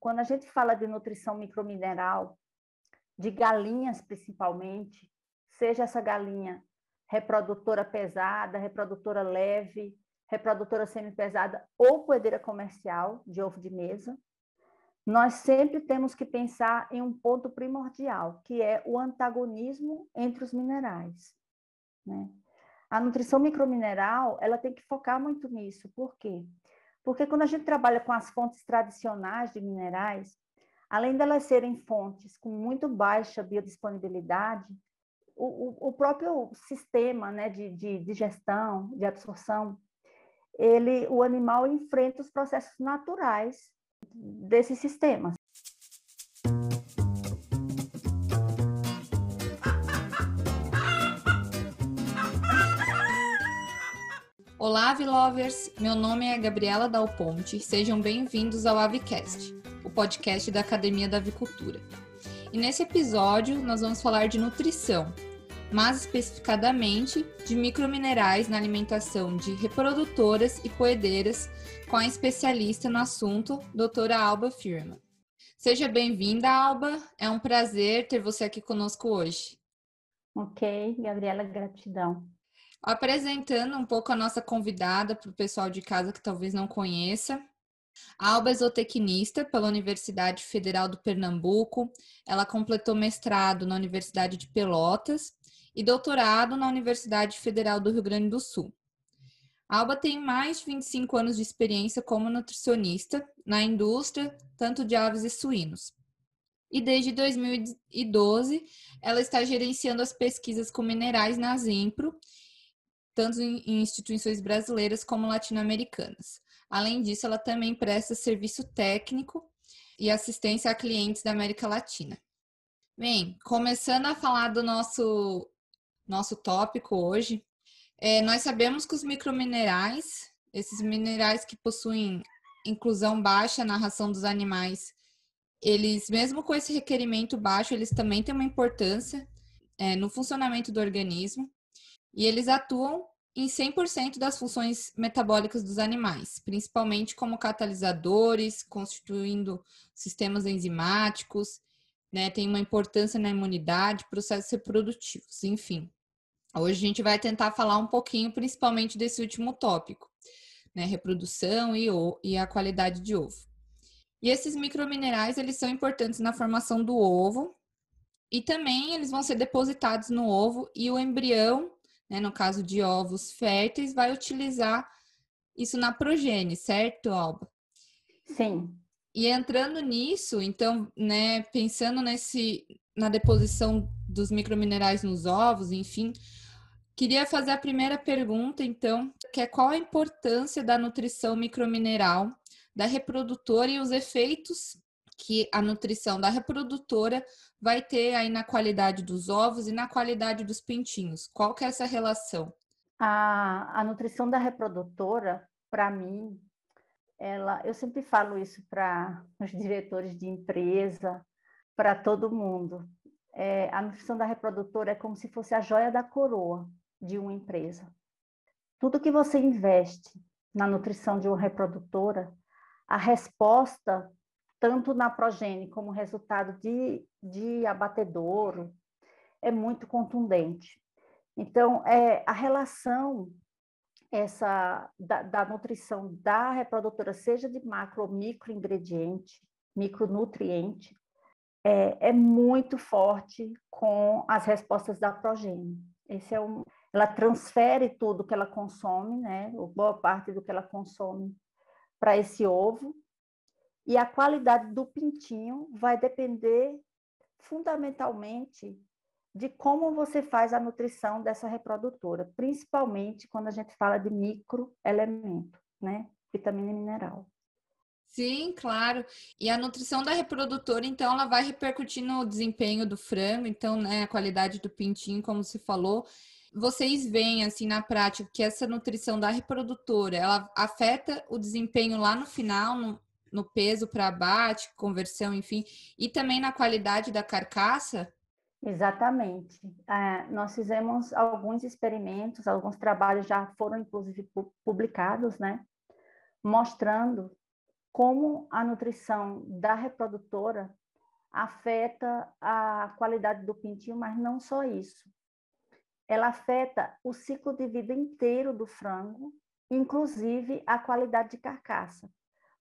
quando a gente fala de nutrição micromineral, de galinhas principalmente, seja essa galinha reprodutora pesada, reprodutora leve, reprodutora semi-pesada ou poedeira comercial de ovo de mesa, nós sempre temos que pensar em um ponto primordial, que é o antagonismo entre os minerais. Né? A nutrição micromineral ela tem que focar muito nisso. Por quê? Porque quando a gente trabalha com as fontes tradicionais de minerais, além delas serem fontes com muito baixa biodisponibilidade, o, o próprio sistema né, de, de digestão, de absorção, ele, o animal enfrenta os processos naturais desses sistemas. Olá, Avilovers! Meu nome é Gabriela Dal Ponte. Sejam bem-vindos ao Avicast, o podcast da Academia da Avicultura. E nesse episódio, nós vamos falar de nutrição, mais especificadamente de microminerais na alimentação de reprodutoras e poedeiras, com a especialista no assunto, doutora Alba Firma. Seja bem-vinda, Alba. É um prazer ter você aqui conosco hoje. Ok, Gabriela, gratidão. Apresentando um pouco a nossa convidada para o pessoal de casa que talvez não conheça. Alba é zootecnista pela Universidade Federal do Pernambuco. Ela completou mestrado na Universidade de Pelotas e doutorado na Universidade Federal do Rio Grande do Sul. Alba tem mais de 25 anos de experiência como nutricionista na indústria, tanto de aves e suínos. E desde 2012, ela está gerenciando as pesquisas com minerais na Zimpro, tanto em instituições brasileiras como latino-americanas. Além disso, ela também presta serviço técnico e assistência a clientes da América Latina. Bem, começando a falar do nosso nosso tópico hoje. É, nós sabemos que os microminerais, esses minerais que possuem inclusão baixa na ração dos animais, eles, mesmo com esse requerimento baixo, eles também têm uma importância é, no funcionamento do organismo e eles atuam em 100% das funções metabólicas dos animais, principalmente como catalisadores, constituindo sistemas enzimáticos, né, tem uma importância na imunidade, processos reprodutivos, enfim. Hoje a gente vai tentar falar um pouquinho, principalmente desse último tópico, né? Reprodução e, e a qualidade de ovo. E esses microminerais, eles são importantes na formação do ovo e também eles vão ser depositados no ovo e o embrião, né, no caso de ovos férteis, vai utilizar isso na progênie, certo, Alba? Sim. E entrando nisso, então, né, pensando nesse na deposição dos microminerais nos ovos, enfim, Queria fazer a primeira pergunta, então, que é qual a importância da nutrição micromineral da reprodutora e os efeitos que a nutrição da reprodutora vai ter aí na qualidade dos ovos e na qualidade dos pintinhos. Qual que é essa relação? A, a nutrição da reprodutora, para mim, ela, eu sempre falo isso para os diretores de empresa, para todo mundo. É, a nutrição da reprodutora é como se fosse a joia da coroa de uma empresa. Tudo que você investe na nutrição de uma reprodutora, a resposta, tanto na progênie como resultado de, de abatedouro, é muito contundente. Então, é, a relação essa da, da, nutrição da reprodutora, seja de macro ou micro ingrediente, micronutriente, é, é muito forte com as respostas da progênie. Esse é um, ela transfere tudo que ela consome, né, boa parte do que ela consome para esse ovo, e a qualidade do pintinho vai depender fundamentalmente de como você faz a nutrição dessa reprodutora, principalmente quando a gente fala de microelemento, né, vitamina e mineral. Sim, claro. E a nutrição da reprodutora, então, ela vai repercutir no desempenho do frango, então, né, a qualidade do pintinho, como se falou. Vocês veem, assim, na prática, que essa nutrição da reprodutora, ela afeta o desempenho lá no final, no, no peso para abate, conversão, enfim, e também na qualidade da carcaça? Exatamente. É, nós fizemos alguns experimentos, alguns trabalhos já foram, inclusive, publicados, né? Mostrando como a nutrição da reprodutora afeta a qualidade do pintinho, mas não só isso. Ela afeta o ciclo de vida inteiro do frango, inclusive a qualidade de carcaça,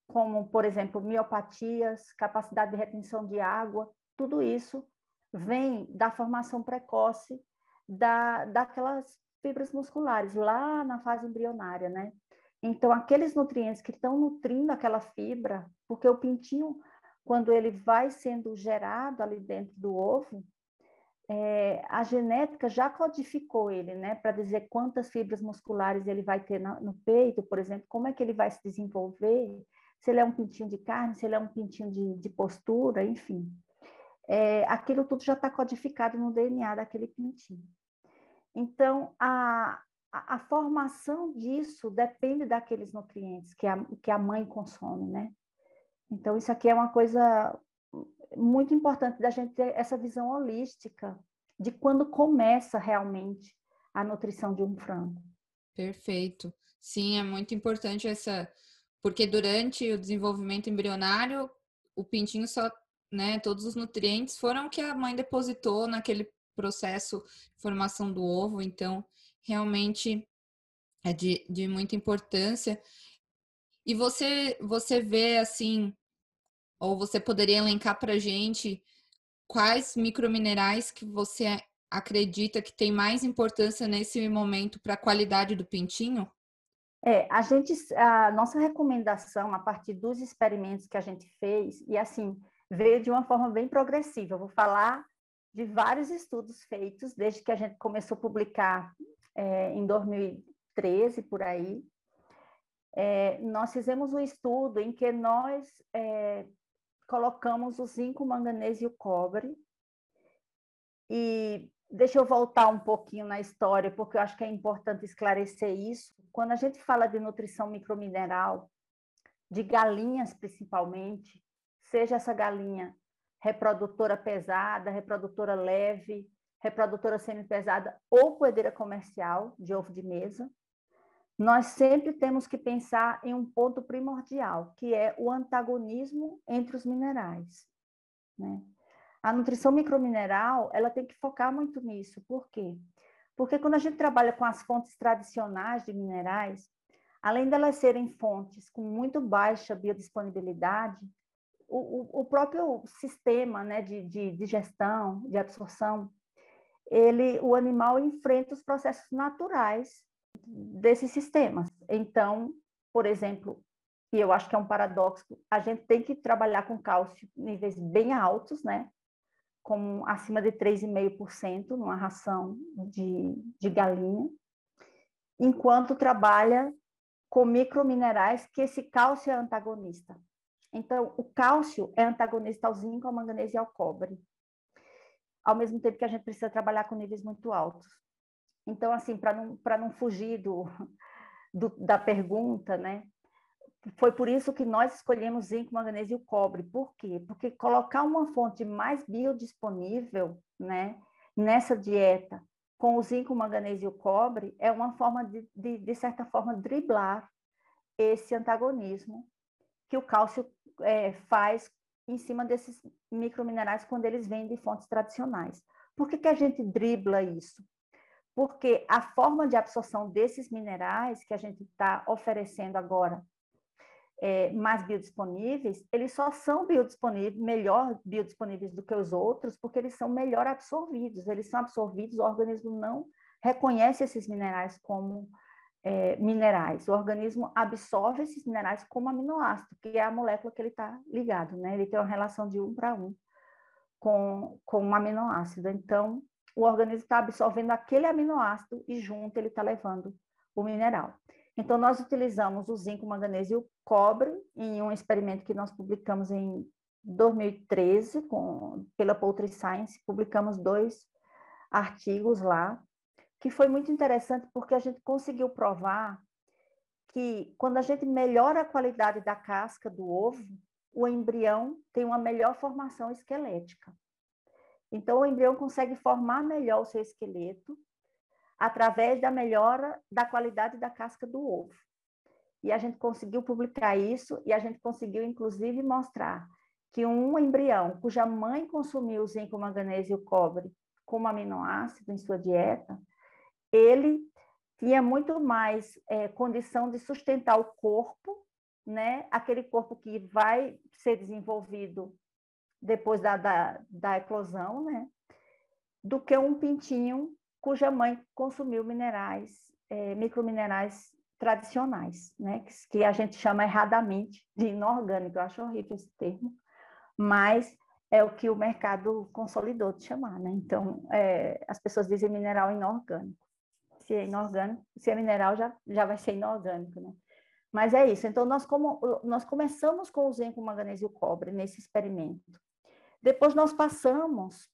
como, por exemplo, miopatias, capacidade de retenção de água, tudo isso vem da formação precoce da, daquelas fibras musculares, lá na fase embrionária, né? Então, aqueles nutrientes que estão nutrindo aquela fibra, porque o pintinho, quando ele vai sendo gerado ali dentro do ovo, é, a genética já codificou ele, né, para dizer quantas fibras musculares ele vai ter no, no peito, por exemplo, como é que ele vai se desenvolver, se ele é um pintinho de carne, se ele é um pintinho de, de postura, enfim. É, aquilo tudo já está codificado no DNA daquele pintinho. Então, a, a, a, formação disso depende daqueles nutrientes que a, que a mãe consome, né? Então, isso aqui é uma coisa muito importante da gente ter essa visão holística de quando começa realmente a nutrição de um frango. Perfeito. Sim, é muito importante essa, porque durante o desenvolvimento embrionário, o pintinho só, né, todos os nutrientes foram que a mãe depositou naquele processo de formação do ovo, então realmente é de, de muita importância. E você, você vê assim, ou você poderia elencar para gente quais microminerais que você acredita que tem mais importância nesse momento para a qualidade do pintinho? É, a gente, a nossa recomendação a partir dos experimentos que a gente fez e assim veio de uma forma bem progressiva. Eu vou falar de vários estudos feitos desde que a gente começou a publicar é, em 2013 por aí. É, nós fizemos um estudo em que nós é, colocamos o zinco, o manganês e o cobre. E deixa eu voltar um pouquinho na história, porque eu acho que é importante esclarecer isso. Quando a gente fala de nutrição micromineral, de galinhas principalmente, seja essa galinha reprodutora pesada, reprodutora leve, reprodutora semi-pesada ou poedeira comercial de ovo de mesa, nós sempre temos que pensar em um ponto primordial, que é o antagonismo entre os minerais. Né? A nutrição micromineral, ela tem que focar muito nisso. Por quê? Porque quando a gente trabalha com as fontes tradicionais de minerais, além delas serem fontes com muito baixa biodisponibilidade, o, o próprio sistema né, de, de, de gestão, de absorção, ele, o animal enfrenta os processos naturais desses sistemas. Então, por exemplo, e eu acho que é um paradoxo, a gente tem que trabalhar com cálcio níveis bem altos, né? Como acima de 3,5% numa ração de, de galinha, enquanto trabalha com microminerais que esse cálcio é antagonista. Então, o cálcio é antagonista ao zinco, ao manganês e ao cobre. Ao mesmo tempo que a gente precisa trabalhar com níveis muito altos. Então, assim, para não, não fugir do, do, da pergunta, né? Foi por isso que nós escolhemos zinco, manganês e o cobre. Por quê? Porque colocar uma fonte mais biodisponível, né, nessa dieta, com o zinco, manganês e o cobre, é uma forma de, de, de certa forma, driblar esse antagonismo que o cálcio é, faz em cima desses microminerais quando eles vêm de fontes tradicionais. Por que, que a gente dribla isso? Porque a forma de absorção desses minerais que a gente está oferecendo agora, é, mais biodisponíveis, eles só são biodisponíveis, melhor biodisponíveis do que os outros, porque eles são melhor absorvidos. Eles são absorvidos, o organismo não reconhece esses minerais como é, minerais. O organismo absorve esses minerais como aminoácido, que é a molécula que ele está ligado, né? Ele tem uma relação de um para um com, com um aminoácido. Então, o organismo está absorvendo aquele aminoácido e junto ele está levando o mineral. Então, nós utilizamos o zinco, o manganês e o cobre em um experimento que nós publicamos em 2013 com, pela Poultry Science, publicamos dois artigos lá que foi muito interessante porque a gente conseguiu provar que quando a gente melhora a qualidade da casca do ovo, o embrião tem uma melhor formação esquelética. Então, o embrião consegue formar melhor o seu esqueleto através da melhora da qualidade da casca do ovo. E a gente conseguiu publicar isso e a gente conseguiu, inclusive, mostrar que um embrião cuja mãe consumiu o zinco, manganês e o cobre como aminoácido em sua dieta, ele tinha muito mais é, condição de sustentar o corpo, né? Aquele corpo que vai ser desenvolvido depois da, da, da eclosão, né? Do que um pintinho cuja mãe consumiu minerais, é, microminerais tradicionais, né? Que, a gente chama erradamente de inorgânico. Eu acho horrível esse termo, mas é o que o mercado consolidou de chamar, né? Então, é, as pessoas dizem mineral inorgânico. Se é inorgânico, se é mineral, já, já vai ser inorgânico, né? Mas é isso. Então, nós, como, nós começamos com o zinco, o manganês e o cobre nesse experimento. Depois, nós passamos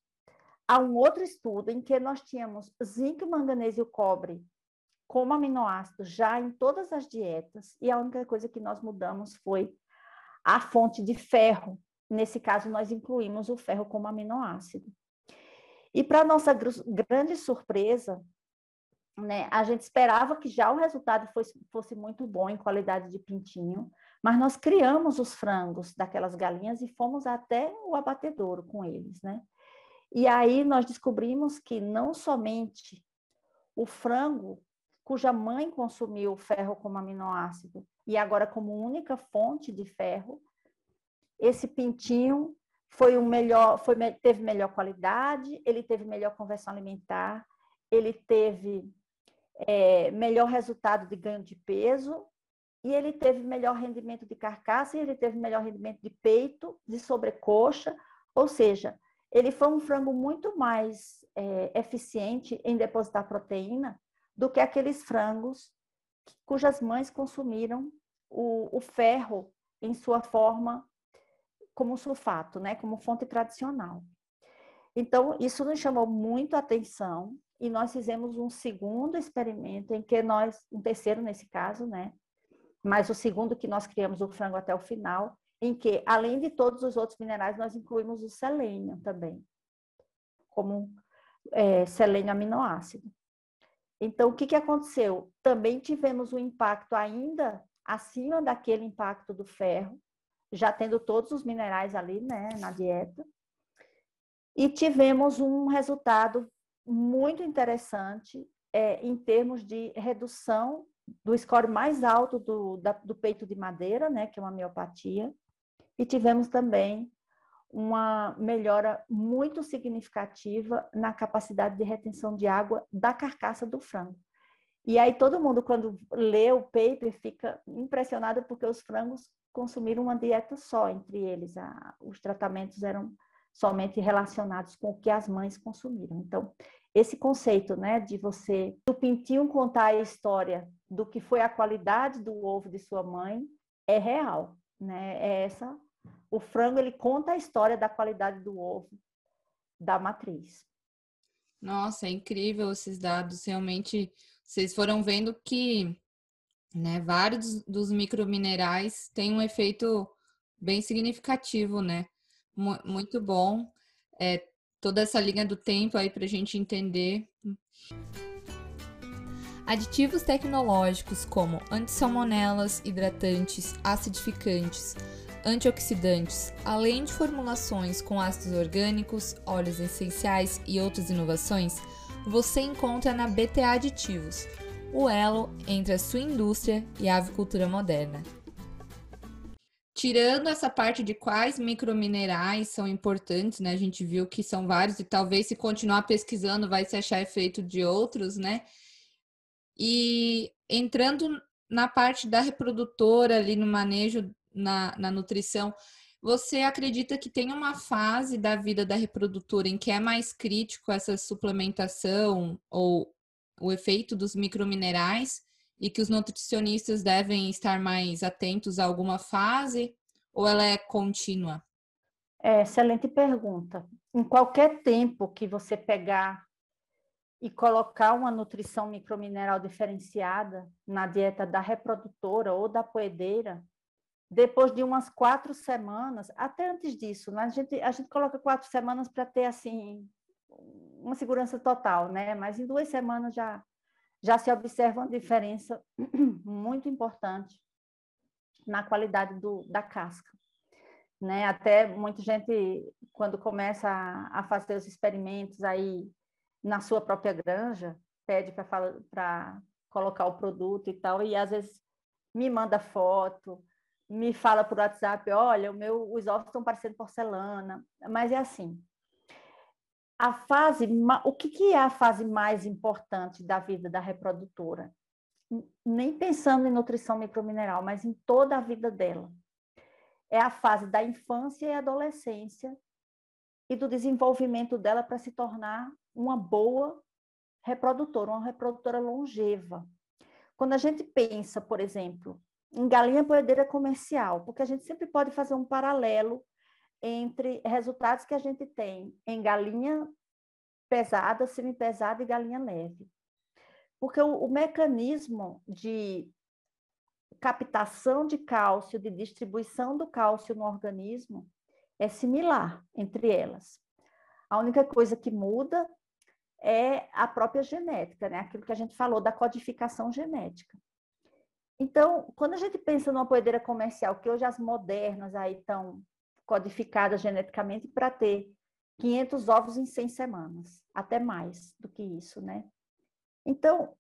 a um outro estudo em que nós tínhamos zinco, manganês e o cobre como aminoácido já em todas as dietas, e a única coisa que nós mudamos foi a fonte de ferro, Nesse caso, nós incluímos o ferro como aminoácido. E para nossa grande surpresa, né, a gente esperava que já o resultado fosse, fosse muito bom em qualidade de pintinho, mas nós criamos os frangos daquelas galinhas e fomos até o abatedouro com eles, né? E aí nós descobrimos que não somente o frango, cuja mãe consumiu o ferro como aminoácido e agora como única fonte de ferro, esse pintinho foi um melhor, foi, teve melhor qualidade, ele teve melhor conversão alimentar, ele teve é, melhor resultado de ganho de peso e ele teve melhor rendimento de carcaça e ele teve melhor rendimento de peito, de sobrecoxa, ou seja, ele foi um frango muito mais é, eficiente em depositar proteína do que aqueles frangos cujas mães consumiram o, o ferro em sua forma como sulfato, né, como fonte tradicional. Então, isso nos chamou muito a atenção e nós fizemos um segundo experimento em que nós, um terceiro nesse caso, né, mas o segundo que nós criamos o frango até o final, em que, além de todos os outros minerais, nós incluímos o selênio também, como é, selênio aminoácido. Então, o que, que aconteceu? Também tivemos um impacto ainda acima daquele impacto do ferro, já tendo todos os minerais ali, né, na dieta. E tivemos um resultado muito interessante é, em termos de redução do score mais alto do, da, do peito de madeira, né, que é uma miopatia, e tivemos também uma melhora muito significativa na capacidade de retenção de água da carcaça do frango. E aí todo mundo, quando lê o paper, fica impressionado porque os frangos consumiram uma dieta só entre eles. A, os tratamentos eram somente relacionados com o que as mães consumiram. Então, esse conceito, né, de você, do pintinho contar a história do que foi a qualidade do ovo de sua mãe, é real, né? É essa. O frango ele conta a história da qualidade do ovo da matriz. Nossa, é incrível esses dados. Realmente, vocês foram vendo que né? Vários dos microminerais têm um efeito bem significativo, né? Muito bom. É, toda essa linha do tempo aí para a gente entender. Aditivos tecnológicos como antissalmonelas, hidratantes, acidificantes, antioxidantes, além de formulações com ácidos orgânicos, óleos essenciais e outras inovações, você encontra na BTA Aditivos o elo entre a sua indústria e a avicultura moderna. Tirando essa parte de quais microminerais são importantes, né? A gente viu que são vários e talvez se continuar pesquisando vai se achar efeito de outros, né? E entrando na parte da reprodutora ali no manejo, na, na nutrição, você acredita que tem uma fase da vida da reprodutora em que é mais crítico essa suplementação ou o efeito dos microminerais e que os nutricionistas devem estar mais atentos a alguma fase ou ela é contínua? É, excelente pergunta. Em qualquer tempo que você pegar e colocar uma nutrição micromineral diferenciada na dieta da reprodutora ou da poedeira, depois de umas quatro semanas, até antes disso, né? a, gente, a gente coloca quatro semanas para ter assim uma segurança total, né? Mas em duas semanas já, já se observa uma diferença muito importante na qualidade do, da casca. Né? Até muita gente, quando começa a, a fazer os experimentos aí na sua própria granja, pede para colocar o produto e tal, e às vezes me manda foto, me fala por WhatsApp, olha, o meu, os ovos estão parecendo porcelana, mas é assim. A fase, o que, que é a fase mais importante da vida da reprodutora? Nem pensando em nutrição micromineral, mas em toda a vida dela. É a fase da infância e adolescência e do desenvolvimento dela para se tornar uma boa reprodutora, uma reprodutora longeva. Quando a gente pensa, por exemplo, em galinha poedeira comercial, porque a gente sempre pode fazer um paralelo entre resultados que a gente tem em galinha pesada, semi-pesada e galinha leve. Porque o, o mecanismo de captação de cálcio, de distribuição do cálcio no organismo, é similar entre elas. A única coisa que muda é a própria genética, né? Aquilo que a gente falou da codificação genética. Então, quando a gente pensa numa poedeira comercial, que hoje as modernas aí estão codificadas geneticamente para ter 500 ovos em 100 semanas, até mais do que isso, né? Então,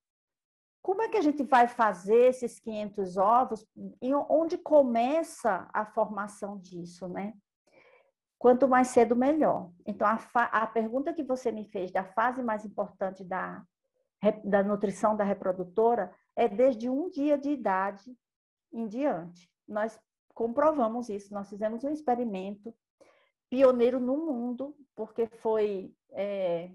como é que a gente vai fazer esses 500 ovos? E onde começa a formação disso, né? Quanto mais cedo, melhor. Então, a, a pergunta que você me fez da fase mais importante da, da nutrição da reprodutora é desde um dia de idade em diante. Nós comprovamos isso, nós fizemos um experimento pioneiro no mundo, porque foi. É,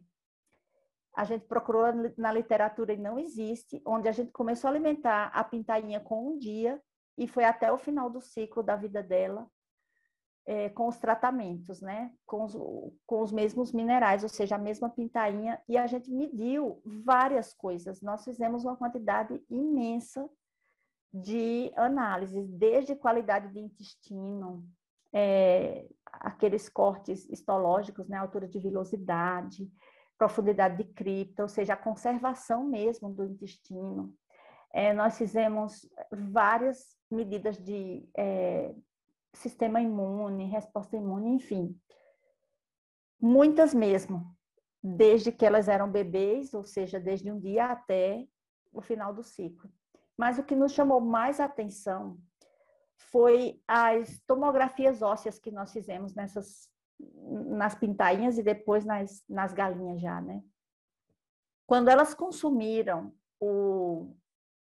a gente procurou na literatura e não existe, onde a gente começou a alimentar a pintainha com um dia e foi até o final do ciclo da vida dela é, com os tratamentos, né? Com os, com os mesmos minerais, ou seja, a mesma pintainha, e a gente mediu várias coisas. Nós fizemos uma quantidade imensa de análises, desde qualidade de intestino, é, aqueles cortes histológicos, né? Altura de vilosidade, profundidade de cripta, ou seja, a conservação mesmo do intestino. É, nós fizemos várias medidas de é, sistema imune, resposta imune, enfim. Muitas mesmo, desde que elas eram bebês, ou seja, desde um dia até o final do ciclo. Mas o que nos chamou mais atenção foi as tomografias ósseas que nós fizemos nessas nas pintainhas e depois nas, nas galinhas já, né? Quando elas consumiram o,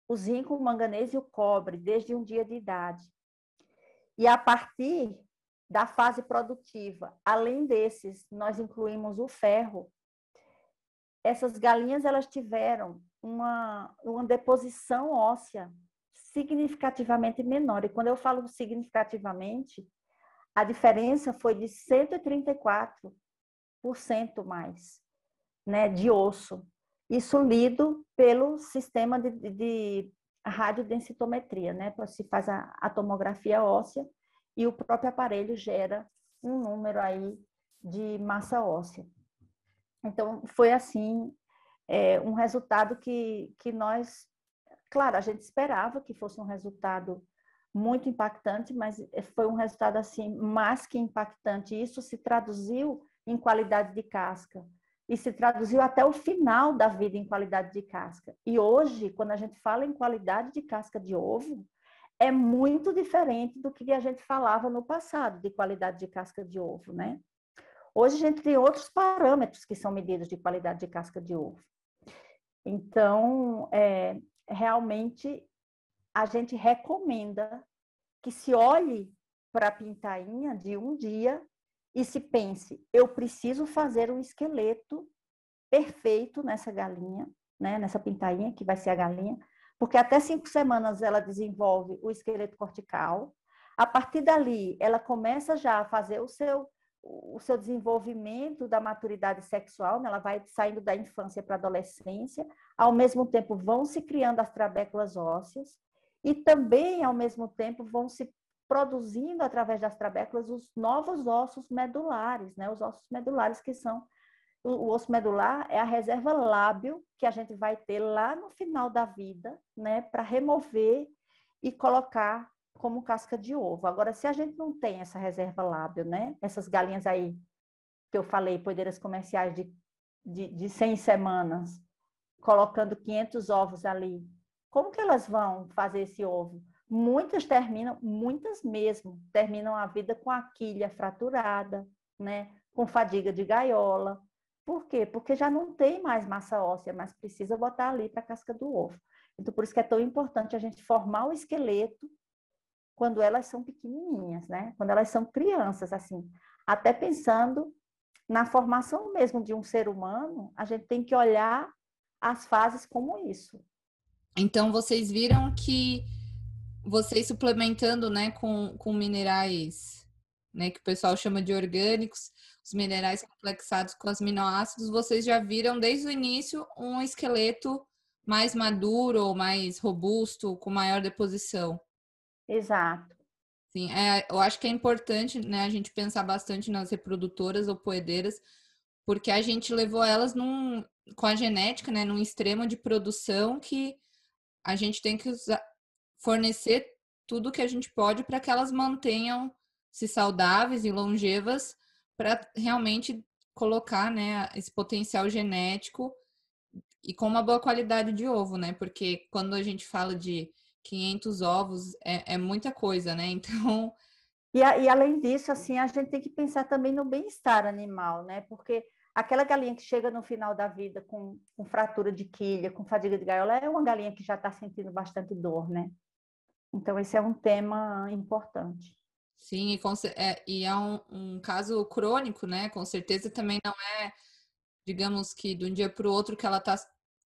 o zinco, o manganês e o cobre desde um dia de idade, e a partir da fase produtiva, além desses, nós incluímos o ferro. Essas galinhas elas tiveram uma, uma deposição óssea significativamente menor. E quando eu falo significativamente, a diferença foi de 134% mais né, de osso. Isso lido pelo sistema de, de radiodensitometria, né? Se faz a, a tomografia óssea e o próprio aparelho gera um número aí de massa óssea. Então, foi assim, é, um resultado que, que nós, claro, a gente esperava que fosse um resultado muito impactante, mas foi um resultado assim, mais que impactante. Isso se traduziu em qualidade de casca, e se traduziu até o final da vida em qualidade de casca. E hoje, quando a gente fala em qualidade de casca de ovo, é muito diferente do que a gente falava no passado de qualidade de casca de ovo, né? Hoje a gente tem outros parâmetros que são medidos de qualidade de casca de ovo. Então, é, realmente, a gente recomenda que se olhe para a pintainha de um dia e se pense, eu preciso fazer um esqueleto perfeito nessa galinha, né, nessa pintainha, que vai ser a galinha, porque até cinco semanas ela desenvolve o esqueleto cortical. A partir dali, ela começa já a fazer o seu, o seu desenvolvimento da maturidade sexual, né? ela vai saindo da infância para a adolescência. Ao mesmo tempo, vão se criando as trabéculas ósseas e também, ao mesmo tempo, vão se produzindo através das trabéculas os novos ossos medulares, né? Os ossos medulares que são o, osso medular é a reserva lábio que a gente vai ter lá no final da vida, né, para remover e colocar como casca de ovo. Agora, se a gente não tem essa reserva lábil, né? Essas galinhas aí que eu falei, poedeiras comerciais de, de, de 100 semanas, colocando 500 ovos ali, como que elas vão fazer esse ovo? Muitas terminam, muitas mesmo, terminam a vida com a quilha fraturada, né? Com fadiga de gaiola. Por quê? Porque já não tem mais massa óssea, mas precisa botar ali para a casca do ovo. Então, por isso que é tão importante a gente formar o esqueleto quando elas são pequenininhas, né? Quando elas são crianças, assim. Até pensando na formação mesmo de um ser humano, a gente tem que olhar as fases como isso. Então, vocês viram que vocês suplementando, né, com, com minerais, né, que o pessoal chama de orgânicos, os minerais complexados com aminoácidos, vocês já viram desde o início um esqueleto mais maduro ou mais robusto, com maior deposição. Exato. Sim, é, eu acho que é importante né, a gente pensar bastante nas reprodutoras ou poedeiras, porque a gente levou elas num, com a genética, né, num extremo de produção que a gente tem que usar, fornecer tudo que a gente pode para que elas mantenham se saudáveis e longevas para realmente colocar né, esse potencial genético e com uma boa qualidade de ovo, né? Porque quando a gente fala de 500 ovos, é, é muita coisa, né? Então. E, a, e além disso, assim, a gente tem que pensar também no bem-estar animal, né? Porque aquela galinha que chega no final da vida com, com fratura de quilha, com fadiga de gaiola, é uma galinha que já está sentindo bastante dor, né? Então, esse é um tema importante. Sim, e, é, e é um, um, caso crônico, né? Com certeza também não é, digamos que de um dia para o outro que ela está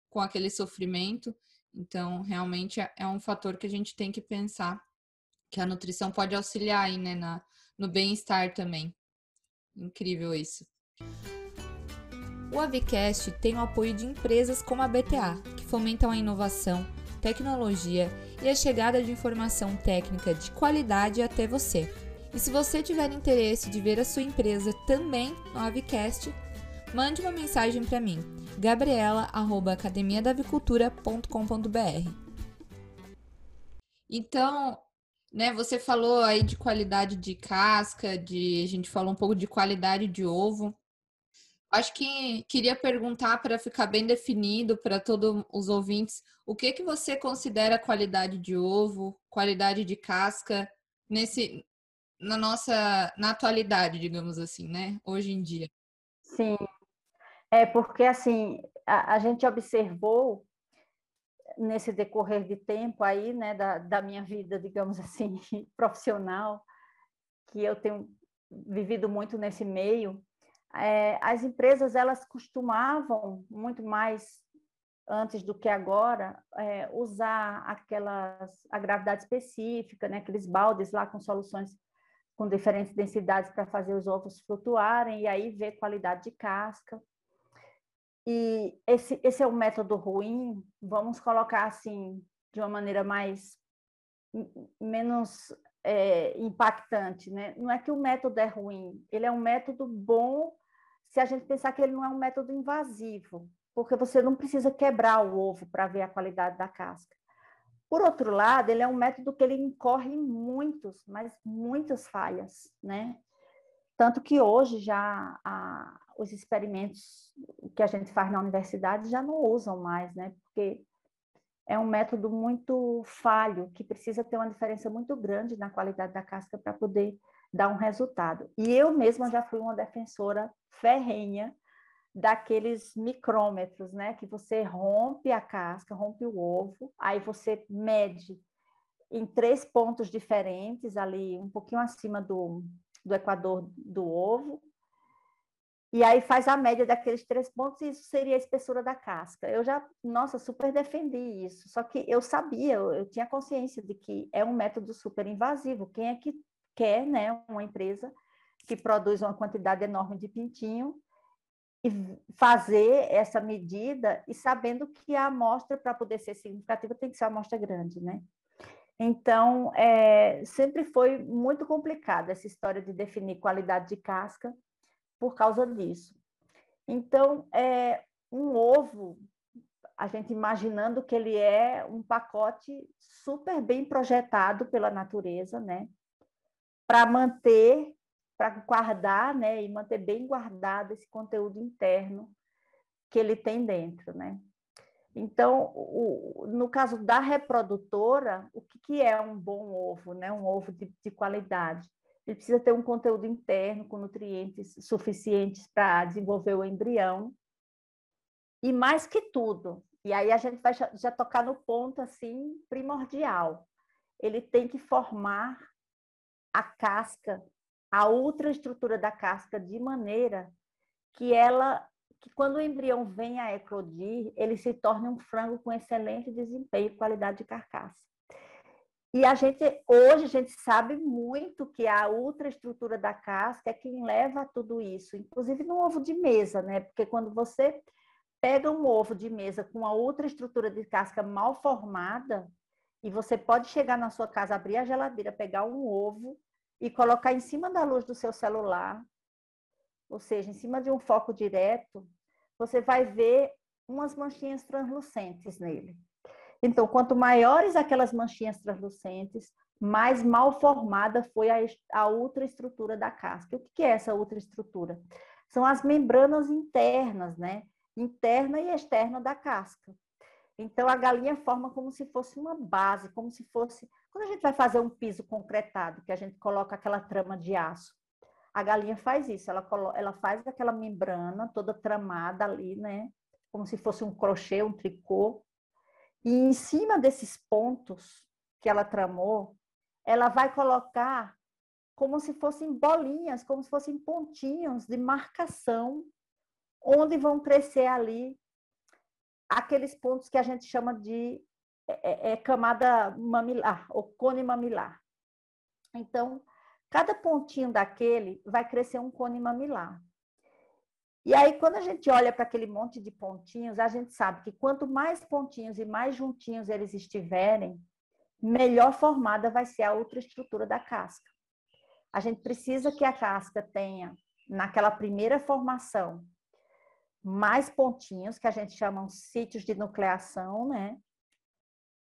com aquele sofrimento. Então, realmente é, é um fator que a gente tem que pensar que a nutrição pode auxiliar aí, né, na, no bem-estar também. Incrível isso. O Avicast tem o apoio de empresas como a BTA, que fomentam a inovação, tecnologia e a chegada de informação técnica de qualidade até você. E se você tiver interesse de ver a sua empresa também no Avicast, mande uma mensagem para mim, gabriela@academiadavicultura.com.br. Então, né, você falou aí de qualidade de casca, de a gente falou um pouco de qualidade de ovo. Acho que queria perguntar para ficar bem definido para todos os ouvintes, o que que você considera qualidade de ovo, qualidade de casca nesse na nossa na atualidade, digamos assim, né? Hoje em dia. Sim. É porque assim, a, a gente observou nesse decorrer de tempo aí, né, da, da minha vida, digamos assim, profissional, que eu tenho vivido muito nesse meio, é, as empresas elas costumavam muito mais antes do que agora é, usar aquelas a gravidade específica, né, aqueles baldes lá com soluções com diferentes densidades para fazer os ovos flutuarem e aí ver qualidade de casca. E esse, esse é um método ruim, vamos colocar assim, de uma maneira mais menos é, impactante, né? Não é que o método é ruim, ele é um método bom se a gente pensar que ele não é um método invasivo, porque você não precisa quebrar o ovo para ver a qualidade da casca. Por outro lado, ele é um método que ele incorre muitos, mas muitas falhas, né? Tanto que hoje já a, os experimentos que a gente faz na universidade já não usam mais, né? Porque é um método muito falho, que precisa ter uma diferença muito grande na qualidade da casca para poder dar um resultado. E eu mesma já fui uma defensora ferrenha daqueles micrômetros, né? Que você rompe a casca, rompe o ovo, aí você mede em três pontos diferentes, ali um pouquinho acima do, do equador do ovo, e aí faz a média daqueles três pontos e isso seria a espessura da casca. Eu já, nossa, super defendi isso. Só que eu sabia, eu, eu tinha consciência de que é um método super invasivo. Quem é que quer, né, uma empresa que produz uma quantidade enorme de pintinho e fazer essa medida e sabendo que a amostra, para poder ser significativa, tem que ser uma amostra grande, né? Então, é, sempre foi muito complicado essa história de definir qualidade de casca por causa disso. Então, é, um ovo, a gente imaginando que ele é um pacote super bem projetado pela natureza, né? Para manter, para guardar, né? E manter bem guardado esse conteúdo interno que ele tem dentro, né? Então, o, no caso da reprodutora, o que, que, é um bom ovo, né? Um ovo de, de qualidade? Ele precisa ter um conteúdo interno com nutrientes suficientes para desenvolver o embrião e mais que tudo, e aí a gente vai já, já tocar no ponto assim primordial. Ele tem que formar a casca, a ultraestrutura da casca de maneira que ela que quando o embrião vem a eclodir, ele se torne um frango com excelente desempenho e qualidade de carcaça. E a gente hoje a gente sabe muito que a ultraestrutura da casca é quem leva a tudo isso, inclusive no ovo de mesa, né? Porque quando você pega um ovo de mesa com a outra estrutura de casca mal formada e você pode chegar na sua casa, abrir a geladeira, pegar um ovo e colocar em cima da luz do seu celular, ou seja, em cima de um foco direto, você vai ver umas manchinhas translucentes nele. Então, quanto maiores aquelas manchinhas translucentes, mais mal formada foi a, a ultraestrutura da casca. O que é essa ultraestrutura? São as membranas internas, né? interna e externa da casca. Então, a galinha forma como se fosse uma base, como se fosse. Quando a gente vai fazer um piso concretado, que a gente coloca aquela trama de aço, a galinha faz isso, ela, coloca, ela faz aquela membrana toda tramada ali, né? Como se fosse um crochê, um tricô. E em cima desses pontos que ela tramou, ela vai colocar como se fossem bolinhas, como se fossem pontinhos de marcação onde vão crescer ali aqueles pontos que a gente chama de é, é, é, camada mamilar, ou cone mamilar. Então, cada pontinho daquele vai crescer um cone mamilar. E aí, quando a gente olha para aquele monte de pontinhos, a gente sabe que quanto mais pontinhos e mais juntinhos eles estiverem, melhor formada vai ser a outra estrutura da casca. A gente precisa que a casca tenha, naquela primeira formação, mais pontinhos, que a gente chama sítios de nucleação, né?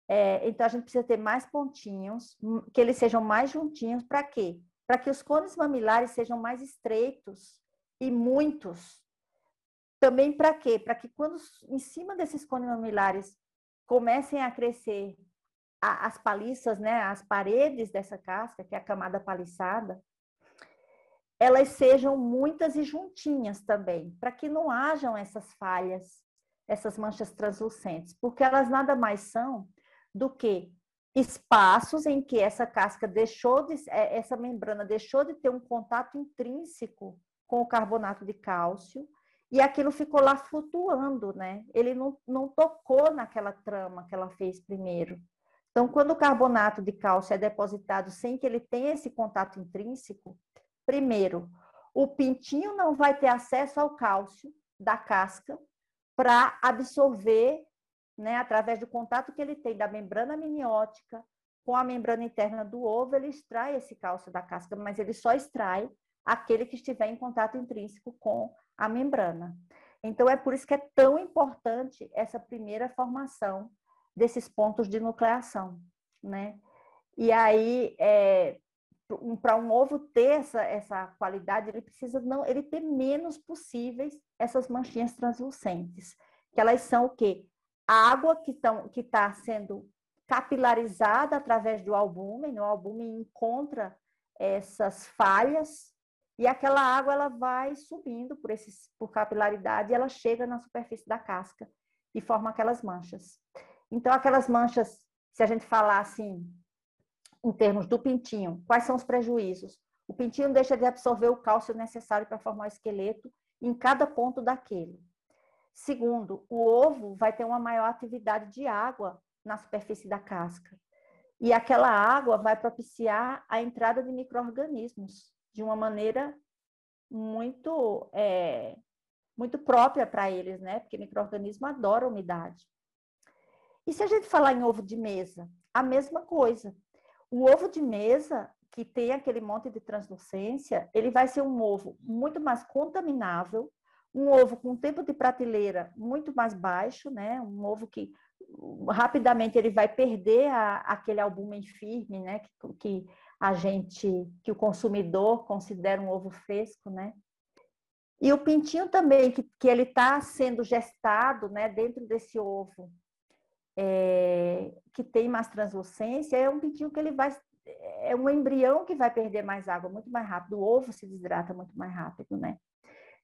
É, então, a gente precisa ter mais pontinhos, hum, que eles sejam mais juntinhos, para quê? Para que os cones mamilares sejam mais estreitos e muitos. Também para quê? Para que quando em cima desses cones mamilares comecem a crescer as paliças, né, as paredes dessa casca, que é a camada paliçada, elas sejam muitas e juntinhas também, para que não hajam essas falhas, essas manchas translucentes, porque elas nada mais são do que espaços em que essa casca deixou de, é, essa membrana deixou de ter um contato intrínseco com o carbonato de cálcio e aquilo ficou lá flutuando, né? Ele não, não tocou naquela trama que ela fez primeiro. Então, quando o carbonato de cálcio é depositado sem que ele tenha esse contato intrínseco, Primeiro, o pintinho não vai ter acesso ao cálcio da casca para absorver, né, através do contato que ele tem da membrana amniótica com a membrana interna do ovo, ele extrai esse cálcio da casca, mas ele só extrai aquele que estiver em contato intrínseco com a membrana. Então, é por isso que é tão importante essa primeira formação desses pontos de nucleação, né? E aí, é, para um ovo ter essa, essa qualidade, ele precisa não, ele ter menos possíveis essas manchinhas translucentes, que elas são o quê? A água que está que tá sendo capilarizada através do albúmen, o albúmen encontra essas falhas e aquela água ela vai subindo por esses por capilaridade e ela chega na superfície da casca e forma aquelas manchas. Então aquelas manchas, se a gente falar assim, em termos do pintinho, quais são os prejuízos? O pintinho deixa de absorver o cálcio necessário para formar o esqueleto em cada ponto daquele. Segundo, o ovo vai ter uma maior atividade de água na superfície da casca. E aquela água vai propiciar a entrada de micro-organismos de uma maneira muito, é, muito própria para eles, né? Porque micro-organismo adora umidade. E se a gente falar em ovo de mesa, a mesma coisa. O ovo de mesa, que tem aquele monte de translucência, ele vai ser um ovo muito mais contaminável, um ovo com tempo de prateleira muito mais baixo, né? Um ovo que rapidamente ele vai perder a, aquele albumen firme, né? Que, que a gente, que o consumidor considera um ovo fresco, né? E o pintinho também, que, que ele está sendo gestado né, dentro desse ovo, é, que tem mais translucência, é um pintinho que ele vai. É um embrião que vai perder mais água muito mais rápido, o ovo se desidrata muito mais rápido, né?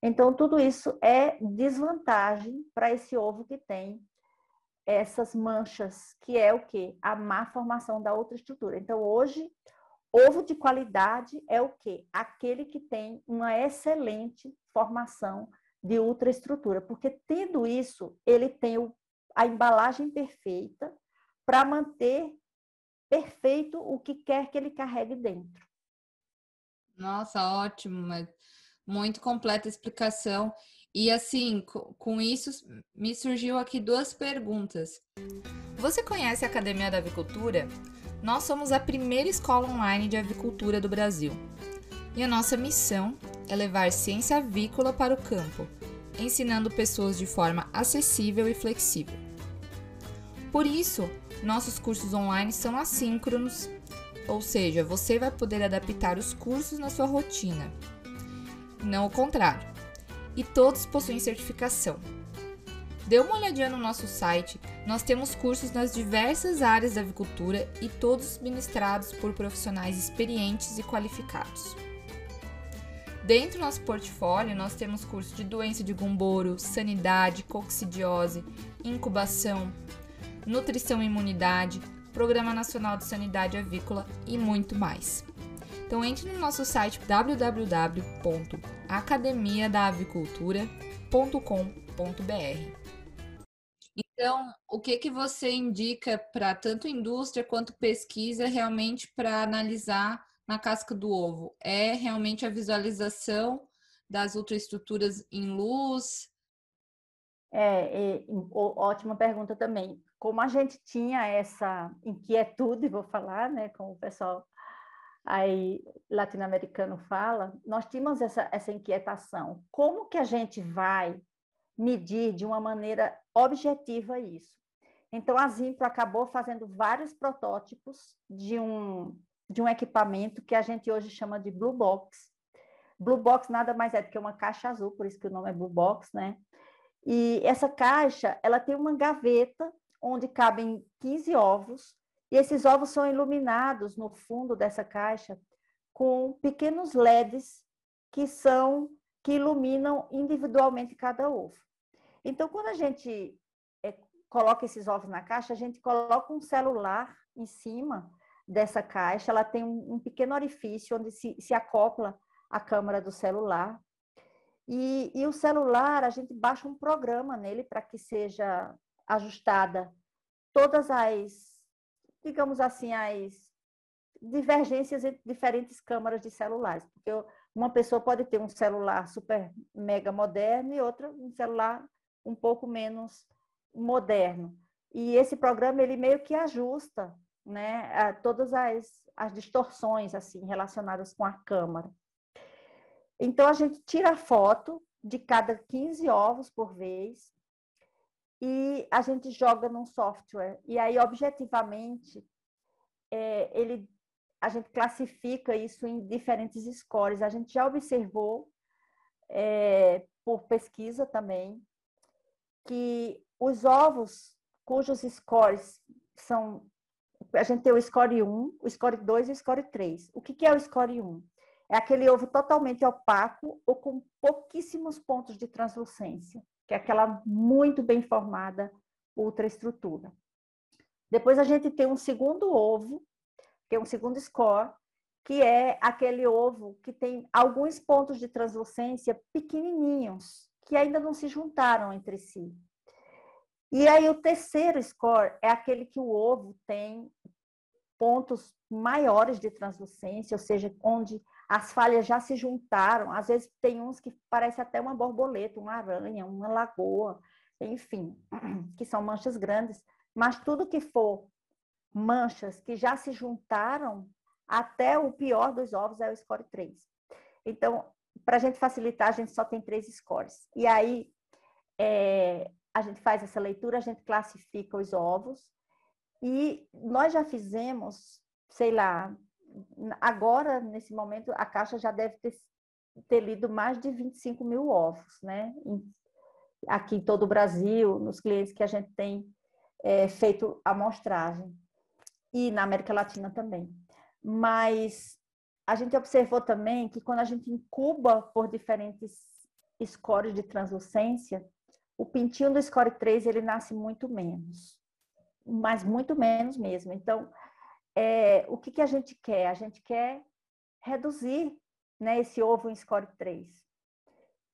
Então, tudo isso é desvantagem para esse ovo que tem essas manchas, que é o quê? A má formação da outra estrutura. Então, hoje, ovo de qualidade é o quê? Aquele que tem uma excelente formação de ultraestrutura, porque tendo isso, ele tem o, a embalagem perfeita para manter perfeito o que quer que ele carregue dentro. Nossa, ótimo, muito completa a explicação. E assim, com isso me surgiu aqui duas perguntas. Você conhece a Academia da Avicultura? Nós somos a primeira escola online de avicultura do Brasil. E a nossa missão é levar ciência avícola para o campo, ensinando pessoas de forma acessível e flexível. Por isso, nossos cursos online são assíncronos, ou seja, você vai poder adaptar os cursos na sua rotina, não o contrário. E todos possuem certificação. Dê uma olhadinha no nosso site, nós temos cursos nas diversas áreas da avicultura e todos ministrados por profissionais experientes e qualificados. Dentro do nosso portfólio, nós temos curso de doença de gumboro, sanidade, coccidiose, incubação, nutrição e imunidade, Programa Nacional de Sanidade Avícola e muito mais. Então entre no nosso site www.academiadaavicultura.com.br. Então, o que que você indica para tanto indústria quanto pesquisa realmente para analisar na casca do ovo? É realmente a visualização das ultraestruturas em luz? É, é, ótima pergunta também. Como a gente tinha essa inquietude, vou falar, né, com o pessoal aí latino-americano fala, nós tínhamos essa, essa inquietação. Como que a gente vai medir de uma maneira objetiva isso? Então, a Zimpro acabou fazendo vários protótipos de um, de um equipamento que a gente hoje chama de Blue Box. Blue Box nada mais é do que uma caixa azul, por isso que o nome é Blue Box, né? E essa caixa, ela tem uma gaveta onde cabem 15 ovos e esses ovos são iluminados no fundo dessa caixa com pequenos LEDs que são que iluminam individualmente cada ovo. Então, quando a gente é, coloca esses ovos na caixa, a gente coloca um celular em cima dessa caixa. Ela tem um, pequeno orifício onde se, se acopla a câmera do celular. E, e o celular, a gente baixa um programa nele para que seja ajustada todas as digamos assim, as divergências entre diferentes câmaras de celulares, porque uma pessoa pode ter um celular super mega moderno e outra um celular um pouco menos moderno. E esse programa ele meio que ajusta, né, todas as, as distorções assim relacionadas com a câmera. Então a gente tira a foto de cada 15 ovos por vez e a gente joga num software. E aí, objetivamente, é, ele, a gente classifica isso em diferentes scores. A gente já observou, é, por pesquisa também, que os ovos cujos scores são. A gente tem o score 1, o score 2 e o score 3. O que, que é o score 1? É aquele ovo totalmente opaco ou com pouquíssimos pontos de translucência que é aquela muito bem formada ultraestrutura. Depois a gente tem um segundo ovo, que é um segundo score, que é aquele ovo que tem alguns pontos de translucência pequenininhos, que ainda não se juntaram entre si. E aí o terceiro score é aquele que o ovo tem pontos maiores de translucência, ou seja, onde as falhas já se juntaram. Às vezes tem uns que parece até uma borboleta, uma aranha, uma lagoa, enfim, que são manchas grandes. Mas tudo que for manchas que já se juntaram, até o pior dos ovos é o score 3. Então, para a gente facilitar, a gente só tem três scores. E aí, é, a gente faz essa leitura, a gente classifica os ovos, e nós já fizemos, sei lá, agora, nesse momento, a Caixa já deve ter, ter lido mais de 25 mil ovos, né? Aqui em todo o Brasil, nos clientes que a gente tem é, feito amostragem. E na América Latina também. Mas a gente observou também que quando a gente incuba por diferentes scores de translucência, o pintinho do score 3 ele nasce muito menos, mas muito menos mesmo. Então, é, o que, que a gente quer? A gente quer reduzir né, esse ovo em score 3.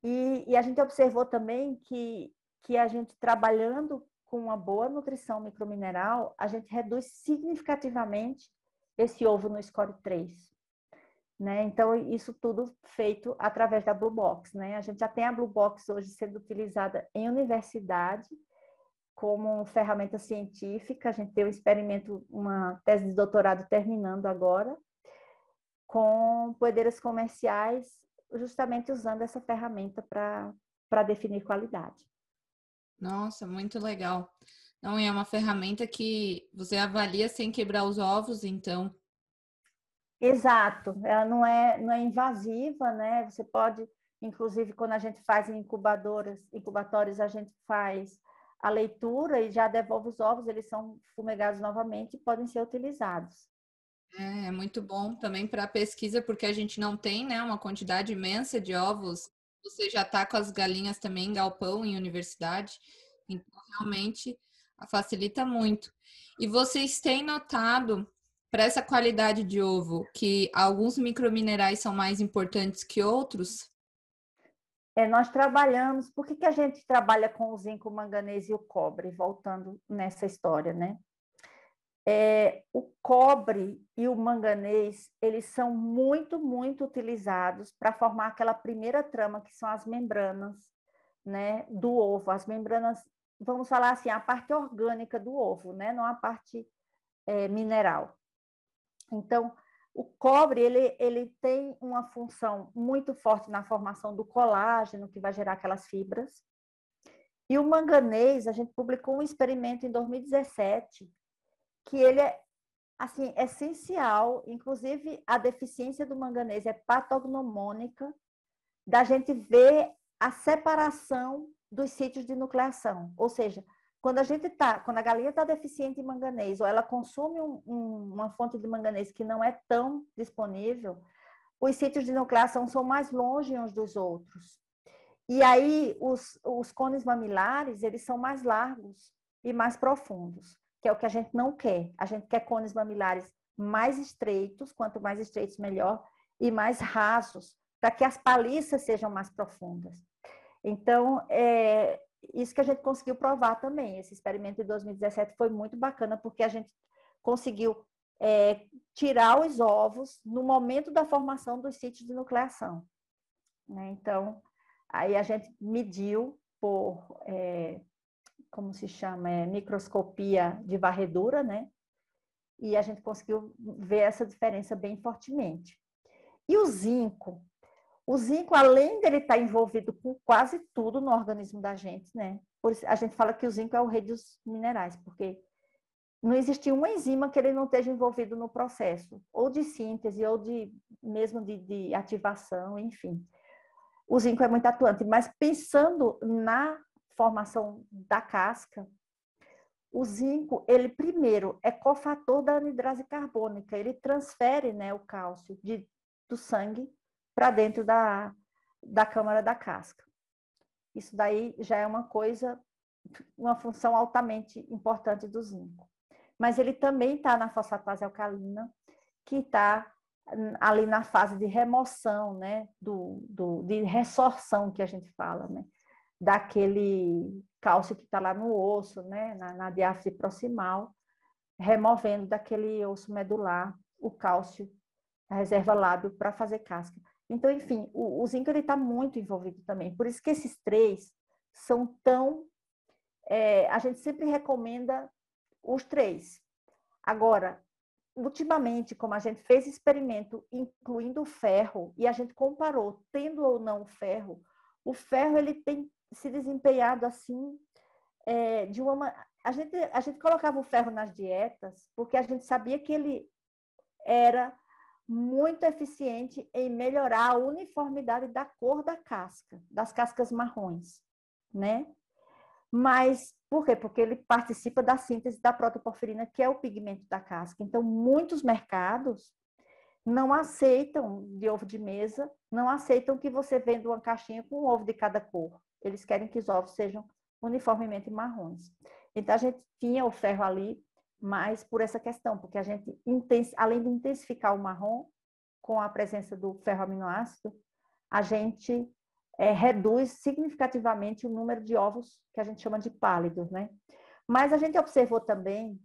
E, e a gente observou também que, que a gente trabalhando com uma boa nutrição micromineral, a gente reduz significativamente esse ovo no score 3. Né? Então, isso tudo feito através da Blue Box. Né? A gente já tem a Blue Box hoje sendo utilizada em universidade, como ferramenta científica. A gente tem um experimento, uma tese de doutorado terminando agora, com poedeiras comerciais, justamente usando essa ferramenta para definir qualidade. Nossa, muito legal. Não, é uma ferramenta que você avalia sem quebrar os ovos, então. Exato, ela não é, não é invasiva, né? Você pode, inclusive, quando a gente faz em incubadoras, incubatórios, a gente faz a leitura e já devolve os ovos, eles são fumegados novamente e podem ser utilizados. É, é muito bom também para pesquisa, porque a gente não tem né, uma quantidade imensa de ovos. Você já está com as galinhas também em galpão, em universidade. Então, realmente, facilita muito. E vocês têm notado, para essa qualidade de ovo, que alguns microminerais são mais importantes que outros? É, nós trabalhamos, por que, que a gente trabalha com o zinco, o manganês e o cobre, voltando nessa história, né? É, o cobre e o manganês, eles são muito, muito utilizados para formar aquela primeira trama, que são as membranas né, do ovo, as membranas, vamos falar assim, a parte orgânica do ovo, né, não a parte é, mineral. Então, o cobre ele, ele tem uma função muito forte na formação do colágeno, que vai gerar aquelas fibras. E o manganês, a gente publicou um experimento em 2017, que ele é assim, essencial, inclusive a deficiência do manganês é patognomônica, da gente ver a separação dos sítios de nucleação. Ou seja, quando a gente tá, quando a galinha está deficiente em manganês ou ela consome um, um, uma fonte de manganês que não é tão disponível, os sítios de nucleação são mais longe uns dos outros. E aí os, os cones mamilares, eles são mais largos e mais profundos, que é o que a gente não quer. A gente quer cones mamilares mais estreitos, quanto mais estreitos melhor, e mais rasos, para que as paliças sejam mais profundas. Então, é, isso que a gente conseguiu provar também. Esse experimento de 2017 foi muito bacana, porque a gente conseguiu é, tirar os ovos no momento da formação dos sítios de nucleação. Né? Então, aí a gente mediu por, é, como se chama, é, microscopia de varredura, né? E a gente conseguiu ver essa diferença bem fortemente. E o zinco, o zinco, além dele estar envolvido com quase tudo no organismo da gente, né? Isso, a gente fala que o zinco é o rei dos minerais, porque não existe uma enzima que ele não esteja envolvido no processo, ou de síntese, ou de mesmo de, de ativação, enfim. O zinco é muito atuante, mas pensando na formação da casca, o zinco, ele primeiro é cofator da anidrase carbônica, ele transfere né, o cálcio de, do sangue para dentro da, da câmara da casca. Isso daí já é uma coisa, uma função altamente importante do zinco. Mas ele também está na fosfatase alcalina, que está ali na fase de remoção, né, do, do, de ressorção que a gente fala, né, daquele cálcio que está lá no osso, né, na, na diáfise proximal, removendo daquele osso medular o cálcio, a reserva lábio para fazer casca. Então, enfim, o, o zinco está muito envolvido também. Por isso que esses três são tão. É, a gente sempre recomenda os três. Agora, ultimamente, como a gente fez experimento incluindo o ferro e a gente comparou tendo ou não o ferro, o ferro ele tem se desempenhado assim é, de uma a gente a gente colocava o ferro nas dietas porque a gente sabia que ele era muito eficiente em melhorar a uniformidade da cor da casca, das cascas marrons, né? Mas por quê? Porque ele participa da síntese da protoporfirina, que é o pigmento da casca. Então, muitos mercados não aceitam de ovo de mesa, não aceitam que você venda uma caixinha com um ovo de cada cor. Eles querem que os ovos sejam uniformemente marrons. Então, a gente tinha o ferro ali mais por essa questão, porque a gente, além de intensificar o marrom, com a presença do ferroaminoácido, a gente é, reduz significativamente o número de ovos que a gente chama de pálidos, né? Mas a gente observou também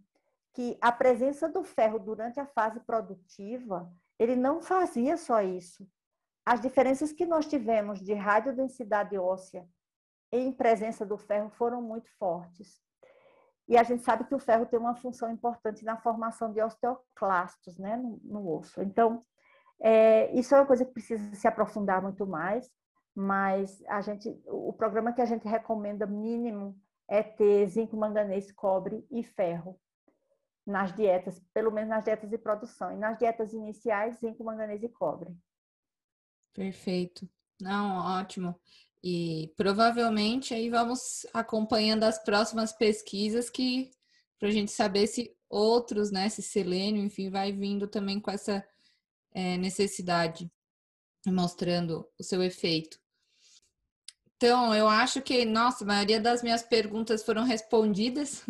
que a presença do ferro durante a fase produtiva, ele não fazia só isso. As diferenças que nós tivemos de radiodensidade óssea em presença do ferro foram muito fortes. E a gente sabe que o ferro tem uma função importante na formação de osteoclastos né, no, no osso. Então, é, isso é uma coisa que precisa se aprofundar muito mais, mas a gente, o programa que a gente recomenda mínimo é ter zinco, manganês, cobre e ferro nas dietas, pelo menos nas dietas de produção. E nas dietas iniciais, zinco, manganês e cobre. Perfeito. Não, ótimo. E provavelmente aí vamos acompanhando as próximas pesquisas que para a gente saber se outros, né, se selênio, enfim, vai vindo também com essa é, necessidade, mostrando o seu efeito. Então, eu acho que, nossa, a maioria das minhas perguntas foram respondidas,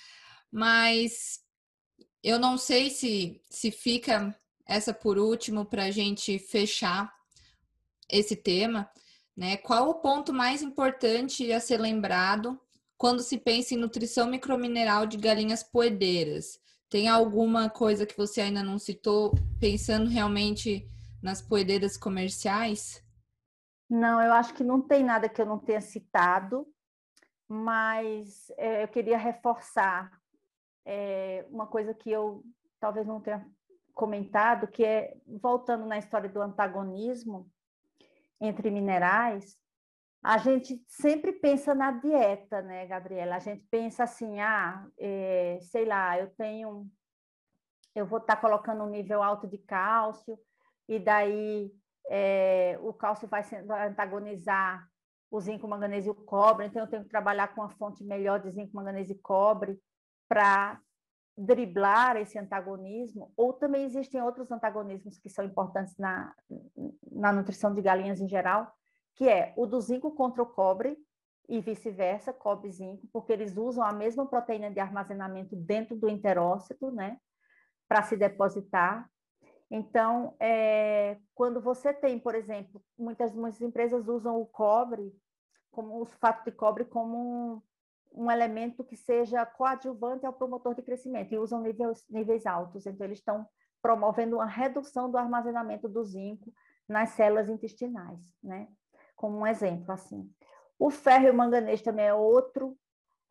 mas eu não sei se, se fica essa por último para a gente fechar esse tema. Né? Qual o ponto mais importante a ser lembrado quando se pensa em nutrição micromineral de galinhas poedeiras? Tem alguma coisa que você ainda não citou, pensando realmente nas poedeiras comerciais? Não, eu acho que não tem nada que eu não tenha citado, mas é, eu queria reforçar é, uma coisa que eu talvez não tenha comentado, que é, voltando na história do antagonismo, entre minerais, a gente sempre pensa na dieta, né, Gabriela? A gente pensa assim, ah, é, sei lá, eu tenho, eu vou estar tá colocando um nível alto de cálcio, e daí é, o cálcio vai, vai antagonizar o zinco, manganês e o cobre, então eu tenho que trabalhar com uma fonte melhor de zinco, manganês e cobre para driblar esse antagonismo, ou também existem outros antagonismos que são importantes na, na nutrição de galinhas em geral, que é o do zinco contra o cobre e vice-versa, cobre zinco, porque eles usam a mesma proteína de armazenamento dentro do enterócito, né, para se depositar. Então, é, quando você tem, por exemplo, muitas, muitas empresas usam o cobre, como o sulfato de cobre, como um elemento que seja coadjuvante ao promotor de crescimento e usam níveis, níveis altos. Então, eles estão promovendo uma redução do armazenamento do zinco nas células intestinais, né? Como um exemplo, assim. O ferro e o manganês também é outro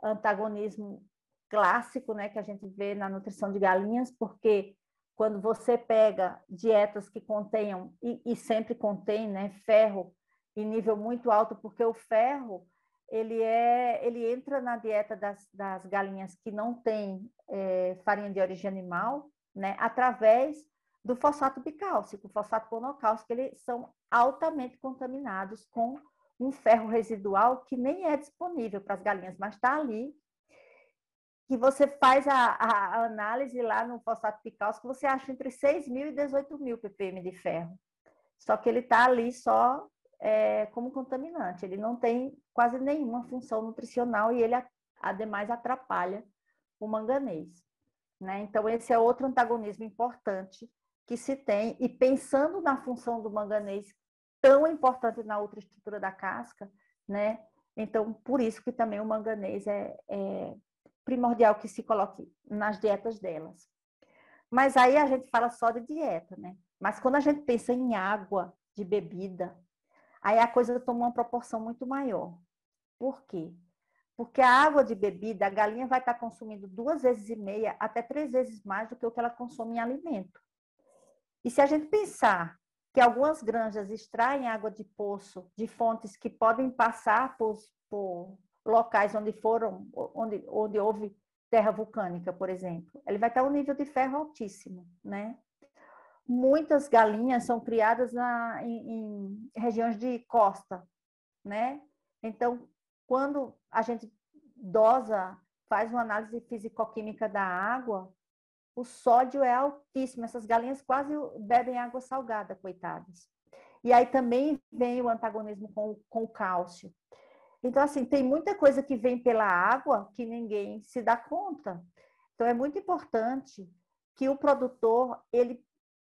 antagonismo clássico, né, que a gente vê na nutrição de galinhas, porque quando você pega dietas que contenham, e, e sempre contém, né, ferro em nível muito alto, porque o ferro ele é ele entra na dieta das, das galinhas que não tem é, farinha de origem animal, né, através do fosfato bicálcico, fosfato monocálcico, eles são altamente contaminados com um ferro residual que nem é disponível para as galinhas, mas está ali. Que você faz a, a, análise lá no fosfato bicálcico, você acha entre 6 mil e 18 mil ppm de ferro. Só que ele está ali só é, como contaminante. Ele não tem quase nenhuma função nutricional e ele, ademais, atrapalha o manganês. Né? Então, esse é outro antagonismo importante que se tem. E pensando na função do manganês tão importante na outra estrutura da casca, né? Então, por isso que também o manganês é, é primordial que se coloque nas dietas delas. Mas aí a gente fala só de dieta, né? Mas quando a gente pensa em água de bebida, aí a coisa toma uma proporção muito maior. Por quê? Porque a água de bebida, a galinha vai estar consumindo duas vezes e meia até três vezes mais do que o que ela consome em alimento. E se a gente pensar que algumas granjas extraem água de poço de fontes que podem passar por, por locais onde foram, onde, onde houve terra vulcânica, por exemplo, ele vai estar um nível de ferro altíssimo, né? Muitas galinhas são criadas na, em, em regiões de costa, né? Então, quando a gente dosa, faz uma análise fisicoquímica da água, o sódio é altíssimo. Essas galinhas quase bebem água salgada, coitadas. E aí também vem o antagonismo com, com o cálcio. Então, assim, tem muita coisa que vem pela água que ninguém se dá conta. Então, é muito importante que o produtor ele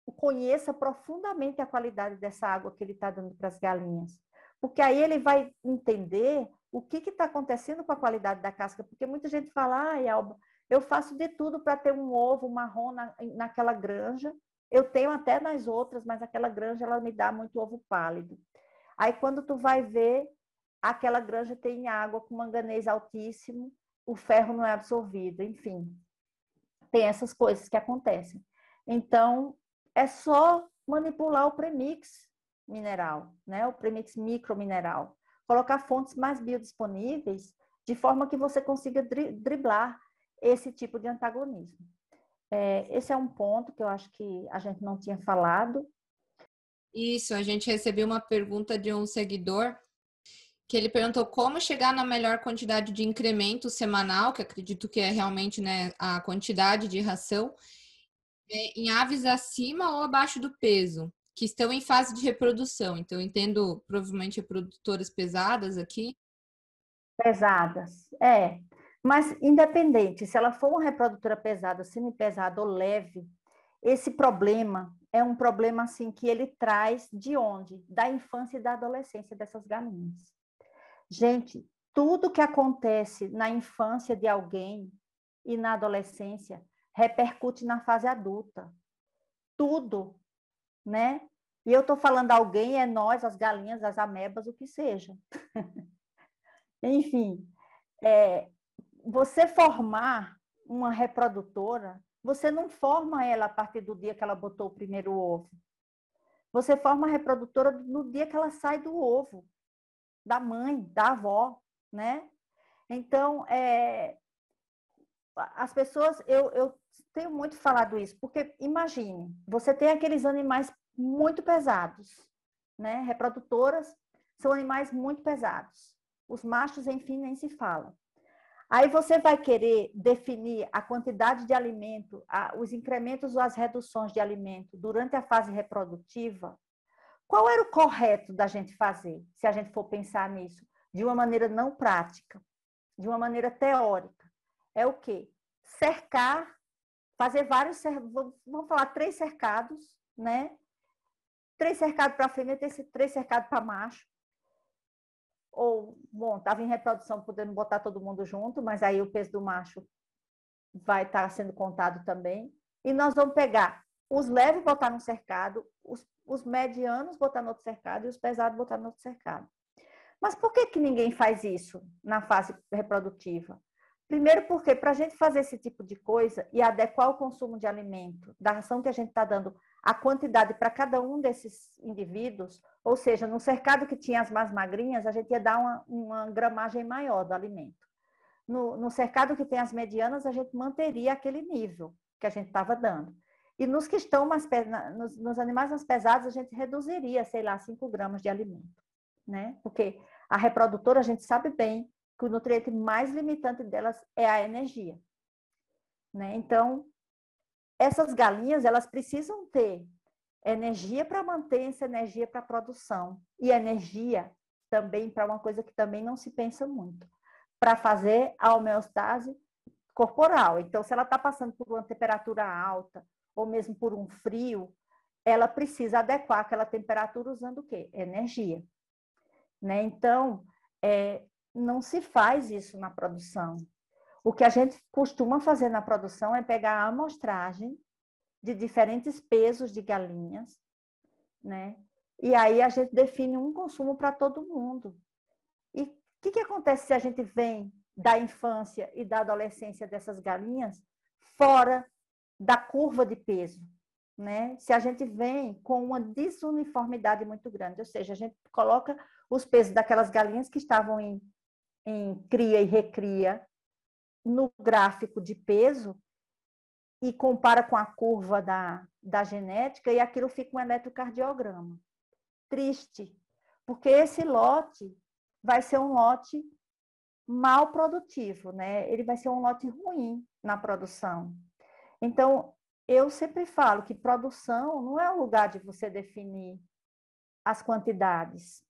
conheça profundamente a qualidade dessa água que ele está dando para as galinhas. Porque aí ele vai entender o que está acontecendo com a qualidade da casca. Porque muita gente fala, ah, Alba, eu faço de tudo para ter um ovo marrom na, naquela granja. Eu tenho até nas outras, mas aquela granja ela me dá muito ovo pálido. Aí quando tu vai ver, aquela granja tem água com manganês altíssimo, o ferro não é absorvido, enfim. Tem essas coisas que acontecem. Então, é só manipular o premix mineral, né? O premix micromineral. Colocar fontes mais biodisponíveis de forma que você consiga driblar esse tipo de antagonismo. É, esse é um ponto que eu acho que a gente não tinha falado. Isso, a gente recebeu uma pergunta de um seguidor que ele perguntou como chegar na melhor quantidade de incremento semanal, que acredito que é realmente né, a quantidade de ração, é, em aves acima ou abaixo do peso, que estão em fase de reprodução. Então, entendo provavelmente reprodutoras pesadas aqui. Pesadas, é. Mas, independente, se ela for uma reprodutora pesada, semi-pesada ou leve, esse problema é um problema assim que ele traz de onde? Da infância e da adolescência dessas galinhas. Gente, tudo que acontece na infância de alguém e na adolescência repercute na fase adulta. Tudo, né? E eu estou falando alguém, é nós, as galinhas, as amebas, o que seja. Enfim, é, você formar uma reprodutora, você não forma ela a partir do dia que ela botou o primeiro ovo. Você forma a reprodutora no dia que ela sai do ovo da mãe, da avó, né? Então, é, as pessoas, eu, eu tenho muito falado isso, porque imagine, você tem aqueles animais muito pesados, né? Reprodutoras são animais muito pesados. Os machos, enfim, nem se fala. Aí você vai querer definir a quantidade de alimento, os incrementos ou as reduções de alimento durante a fase reprodutiva qual era o correto da gente fazer, se a gente for pensar nisso, de uma maneira não prática, de uma maneira teórica? É o quê? Cercar, fazer vários, vamos falar, três cercados, né? Três cercados para fêmea, três cercados para macho. Ou, bom, estava em reprodução, podendo botar todo mundo junto, mas aí o peso do macho vai estar tá sendo contado também. E nós vamos pegar os leves botar no cercado, os, os medianos botar no outro cercado e os pesados botar no outro cercado. Mas por que, que ninguém faz isso na fase reprodutiva? Primeiro, porque para a gente fazer esse tipo de coisa e adequar o consumo de alimento, da ração que a gente está dando, a quantidade para cada um desses indivíduos, ou seja, no cercado que tinha as mais magrinhas, a gente ia dar uma, uma gramagem maior do alimento. No, no cercado que tem as medianas, a gente manteria aquele nível que a gente estava dando. E nos que estão mais nos, nos animais mais pesados, a gente reduziria, sei lá, 5 gramas de alimento, né? Porque a reprodutora, a gente sabe bem que o nutriente mais limitante delas é a energia, né? Então, essas galinhas, elas precisam ter energia para manter essa energia para produção e energia também para uma coisa que também não se pensa muito, para fazer a homeostase corporal. Então, se ela está passando por uma temperatura alta, ou mesmo por um frio, ela precisa adequar aquela temperatura usando o quê? Energia. Né? Então, é, não se faz isso na produção. O que a gente costuma fazer na produção é pegar a amostragem de diferentes pesos de galinhas, né? E aí a gente define um consumo para todo mundo. E o que, que acontece se a gente vem da infância e da adolescência dessas galinhas fora da curva de peso, né? Se a gente vem com uma desuniformidade muito grande, ou seja, a gente coloca os pesos daquelas galinhas que estavam em, em cria e recria no gráfico de peso e compara com a curva da, da genética e aquilo fica um eletrocardiograma. Triste, porque esse lote vai ser um lote mal produtivo, né? Ele vai ser um lote ruim na produção. Então, eu sempre falo que produção não é o lugar de você definir as quantidades.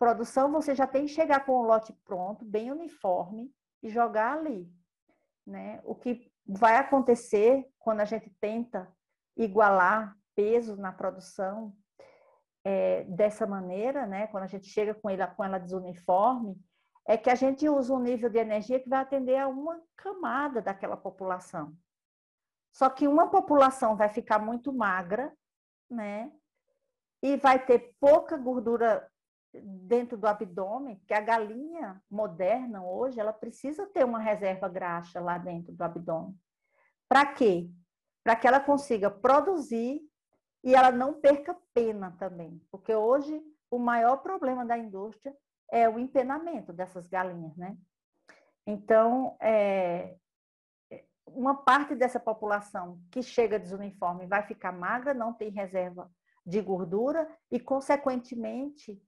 Produção, você já tem que chegar com o lote pronto, bem uniforme, e jogar ali. Né? O que vai acontecer quando a gente tenta igualar peso na produção é, dessa maneira, né? quando a gente chega com, ele, com ela desuniforme, é que a gente usa um nível de energia que vai atender a uma camada daquela população. Só que uma população vai ficar muito magra, né? E vai ter pouca gordura dentro do abdômen, que a galinha moderna hoje, ela precisa ter uma reserva graxa lá dentro do abdômen. Para quê? Para que ela consiga produzir e ela não perca pena também, porque hoje o maior problema da indústria é o empenamento dessas galinhas, né? Então, é, uma parte dessa população que chega desuniforme vai ficar magra, não tem reserva de gordura e, consequentemente,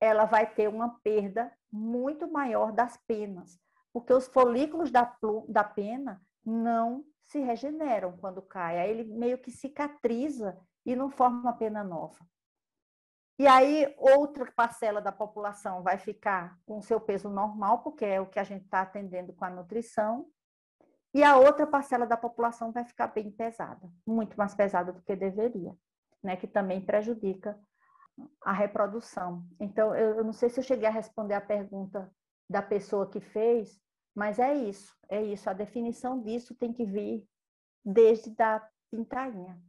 ela vai ter uma perda muito maior das penas, porque os folículos da, da pena não se regeneram quando cai, aí ele meio que cicatriza e não forma uma pena nova. E aí, outra parcela da população vai ficar com seu peso normal, porque é o que a gente está atendendo com a nutrição, e a outra parcela da população vai ficar bem pesada, muito mais pesada do que deveria, né? Que também prejudica a reprodução. Então, eu, não sei se eu cheguei a responder a pergunta da pessoa que fez, mas é isso, é isso. A definição disso tem que vir desde da pintainha.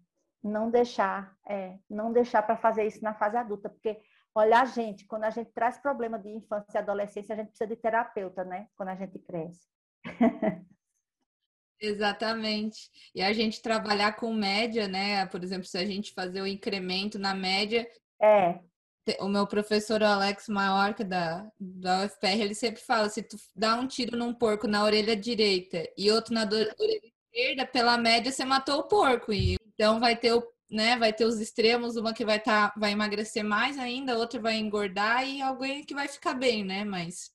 Não deixar, é, não deixar para fazer isso na fase adulta, porque olha a gente, quando a gente traz problema de infância e adolescência, a gente precisa de terapeuta, né? Quando a gente cresce. Exatamente. E a gente trabalhar com média, né? Por exemplo, se a gente fazer o incremento na média. É. O meu professor Alex Maiorca da, da UFPR, ele sempre fala: se tu dá um tiro num porco na orelha direita e outro na orelha esquerda, pela média você matou o porco. E então vai ter o né, vai ter os extremos, uma que vai tá, vai emagrecer mais ainda, outra vai engordar e alguém que vai ficar bem, né? Mas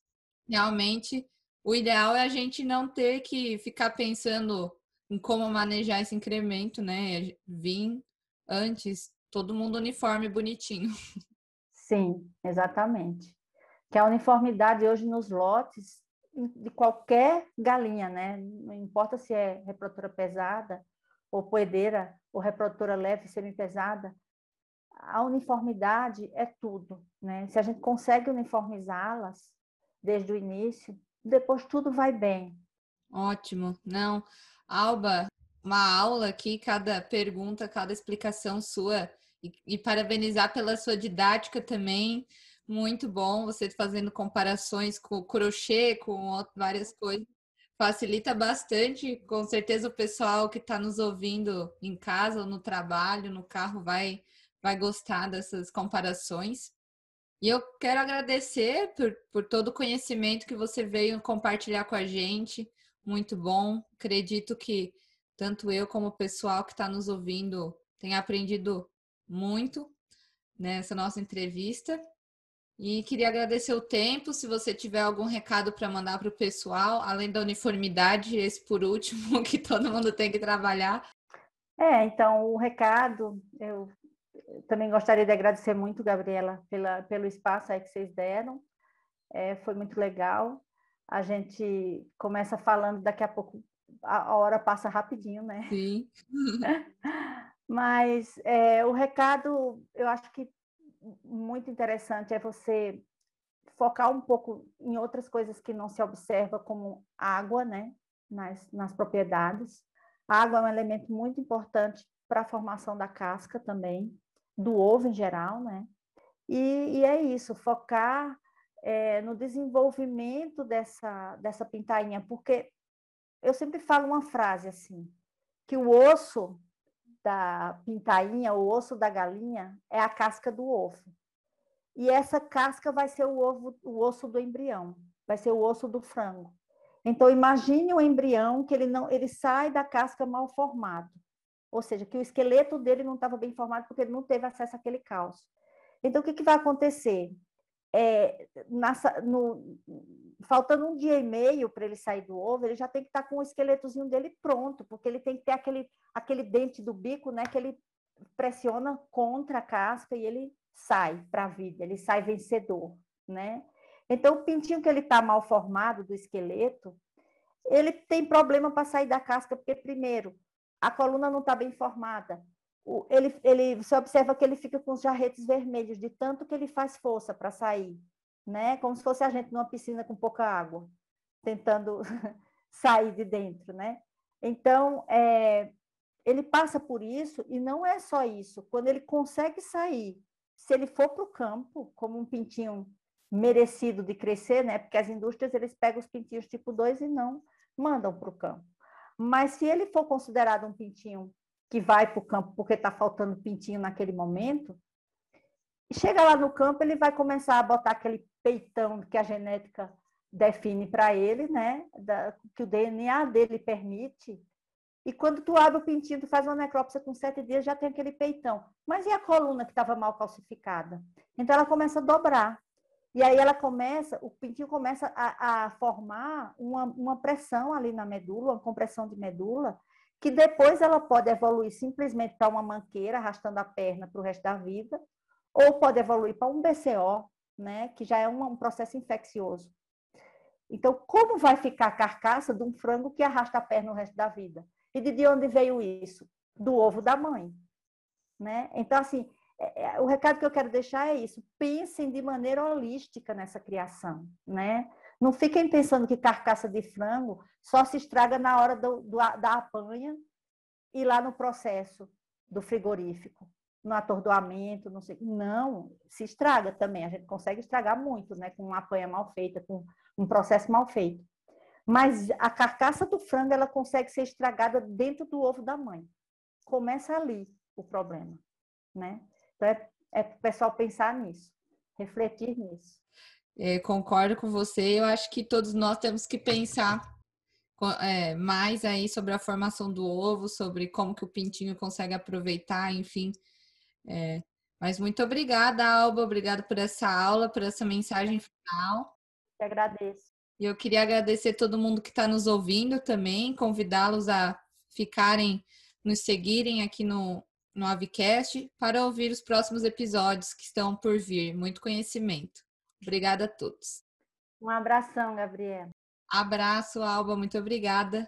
realmente o ideal é a gente não ter que ficar pensando em como manejar esse incremento, né? Vir antes, todo mundo uniforme bonitinho. Sim, exatamente. Que a uniformidade hoje nos lotes de qualquer galinha, né? Não importa se é reprodutora pesada ou poedeira ou reprodutora leve, semi-pesada, a uniformidade é tudo, né? Se a gente consegue uniformizá-las desde o início, depois tudo vai bem. Ótimo. Não, Alba, uma aula aqui, cada pergunta, cada explicação sua. E, e parabenizar pela sua didática também. Muito bom você fazendo comparações com crochê, com várias coisas. Facilita bastante. Com certeza o pessoal que está nos ouvindo em casa ou no trabalho, no carro, vai, vai gostar dessas comparações. E eu quero agradecer por, por todo o conhecimento que você veio compartilhar com a gente. Muito bom. Acredito que tanto eu como o pessoal que está nos ouvindo tem aprendido muito nessa nossa entrevista. E queria agradecer o tempo. Se você tiver algum recado para mandar para o pessoal, além da uniformidade, esse por último, que todo mundo tem que trabalhar. É, então, o recado, eu também gostaria de agradecer muito, Gabriela, pela, pelo espaço aí que vocês deram. É, foi muito legal. A gente começa falando, daqui a pouco a hora passa rapidinho, né? Sim. Mas é, o recado, eu acho que muito interessante é você focar um pouco em outras coisas que não se observa, como água, né? Nas, nas propriedades. A água é um elemento muito importante para a formação da casca também do ovo em geral, né? E, e é isso, focar é, no desenvolvimento dessa, dessa pintainha, porque eu sempre falo uma frase assim, que o osso da pintainha, o osso da galinha, é a casca do ovo. E essa casca vai ser o, ovo, o osso do embrião, vai ser o osso do frango. Então, imagine o embrião que ele não, ele sai da casca mal formado, ou seja, que o esqueleto dele não estava bem formado porque ele não teve acesso àquele cálcio. Então, o que, que vai acontecer? É, nessa, no, faltando um dia e meio para ele sair do ovo, ele já tem que estar tá com o esqueletozinho dele pronto, porque ele tem que ter aquele, aquele dente do bico, né, que ele pressiona contra a casca e ele sai para a vida, ele sai vencedor, né? Então, o pintinho que ele está mal formado do esqueleto, ele tem problema para sair da casca, porque, primeiro, a coluna não está bem formada. Ele, ele, você observa que ele fica com os jarretes vermelhos, de tanto que ele faz força para sair, né? Como se fosse a gente numa piscina com pouca água, tentando sair de dentro, né? Então, é, ele passa por isso, e não é só isso. Quando ele consegue sair, se ele for para o campo, como um pintinho merecido de crescer, né? Porque as indústrias eles pegam os pintinhos tipo 2 e não mandam para o campo. Mas se ele for considerado um pintinho que vai para o campo porque está faltando pintinho naquele momento, chega lá no campo, ele vai começar a botar aquele peitão que a genética define para ele, né? Da, que o DNA dele permite. E quando tu abre o pintinho, tu faz uma necrópsia com sete dias, já tem aquele peitão. Mas e a coluna que estava mal calcificada? Então ela começa a dobrar. E aí ela começa, o pintinho começa a, a formar uma, uma pressão ali na medula, uma compressão de medula, que depois ela pode evoluir simplesmente para uma manqueira, arrastando a perna para o resto da vida, ou pode evoluir para um BCO, né, que já é um, um processo infeccioso. Então, como vai ficar a carcaça de um frango que arrasta a perna o resto da vida? E de onde veio isso? Do ovo da mãe. Né? Então, assim, é, é, o recado que eu quero deixar é isso: pensem de maneira holística nessa criação, né? Não fiquem pensando que carcaça de frango só se estraga na hora do, do, da apanha e lá no processo do frigorífico, no atordoamento, não sei. Não, se estraga também. A gente consegue estragar muito, né? Com uma apanha mal feita, com um processo mal feito. Mas a carcaça do frango ela consegue ser estragada dentro do ovo da mãe. Começa ali o problema, né? Então, é, é para o pessoal pensar nisso, refletir nisso. É, concordo com você. Eu acho que todos nós temos que pensar é, mais aí sobre a formação do ovo, sobre como que o pintinho consegue aproveitar, enfim. É, mas muito obrigada, Alba. Obrigada por essa aula, por essa mensagem final. Eu agradeço. E eu queria agradecer todo mundo que está nos ouvindo também, convidá-los a ficarem, nos seguirem aqui no, no Avicast para ouvir os próximos episódios que estão por vir. Muito conhecimento. Obrigada a todos. Um abração, Gabriela. Abraço, Alba. Muito obrigada.